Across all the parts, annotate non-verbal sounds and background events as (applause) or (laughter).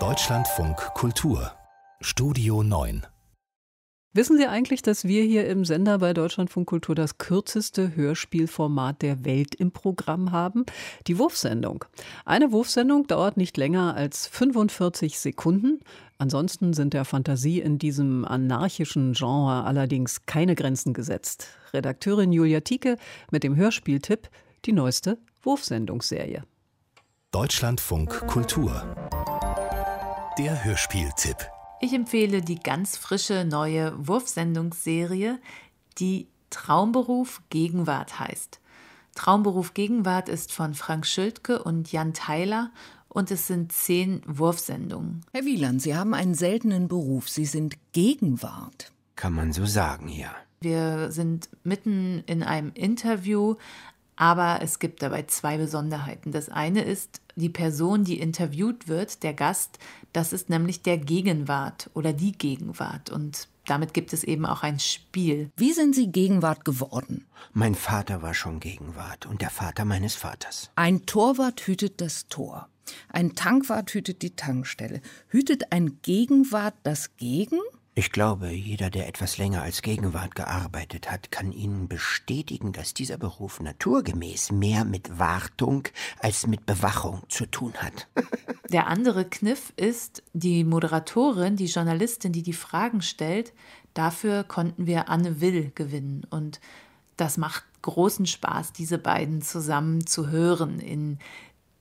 Deutschlandfunk Kultur Studio 9 Wissen Sie eigentlich, dass wir hier im Sender bei Deutschlandfunk Kultur das kürzeste Hörspielformat der Welt im Programm haben? Die Wurfsendung. Eine Wurfsendung dauert nicht länger als 45 Sekunden. Ansonsten sind der Fantasie in diesem anarchischen Genre allerdings keine Grenzen gesetzt. Redakteurin Julia Tieke mit dem Hörspieltipp die neueste Wurfsendungsserie. Deutschlandfunk Kultur der Hörspieltipp ich empfehle die ganz frische neue Wurfsendungsserie, die Traumberuf Gegenwart heißt. Traumberuf Gegenwart ist von Frank Schildke und Jan Theiler und es sind zehn Wurfsendungen. Herr Wieland, Sie haben einen seltenen Beruf. Sie sind Gegenwart. Kann man so sagen, ja. Wir sind mitten in einem Interview, aber es gibt dabei zwei Besonderheiten. Das eine ist, die Person, die interviewt wird, der Gast, das ist nämlich der Gegenwart oder die Gegenwart. Und damit gibt es eben auch ein Spiel. Wie sind Sie Gegenwart geworden? Mein Vater war schon Gegenwart und der Vater meines Vaters. Ein Torwart hütet das Tor. Ein Tankwart hütet die Tankstelle. Hütet ein Gegenwart das Gegen? Ich glaube, jeder, der etwas länger als Gegenwart gearbeitet hat, kann Ihnen bestätigen, dass dieser Beruf naturgemäß mehr mit Wartung als mit Bewachung zu tun hat. (laughs) Der andere Kniff ist, die Moderatorin, die Journalistin, die die Fragen stellt, dafür konnten wir Anne Will gewinnen. Und das macht großen Spaß, diese beiden zusammen zu hören in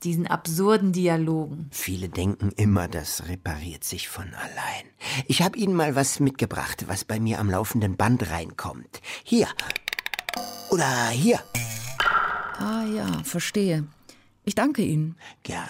diesen absurden Dialogen. Viele denken immer, das repariert sich von allein. Ich habe Ihnen mal was mitgebracht, was bei mir am laufenden Band reinkommt. Hier. Oder hier. Ah ja, verstehe. Ich danke Ihnen. Gerne.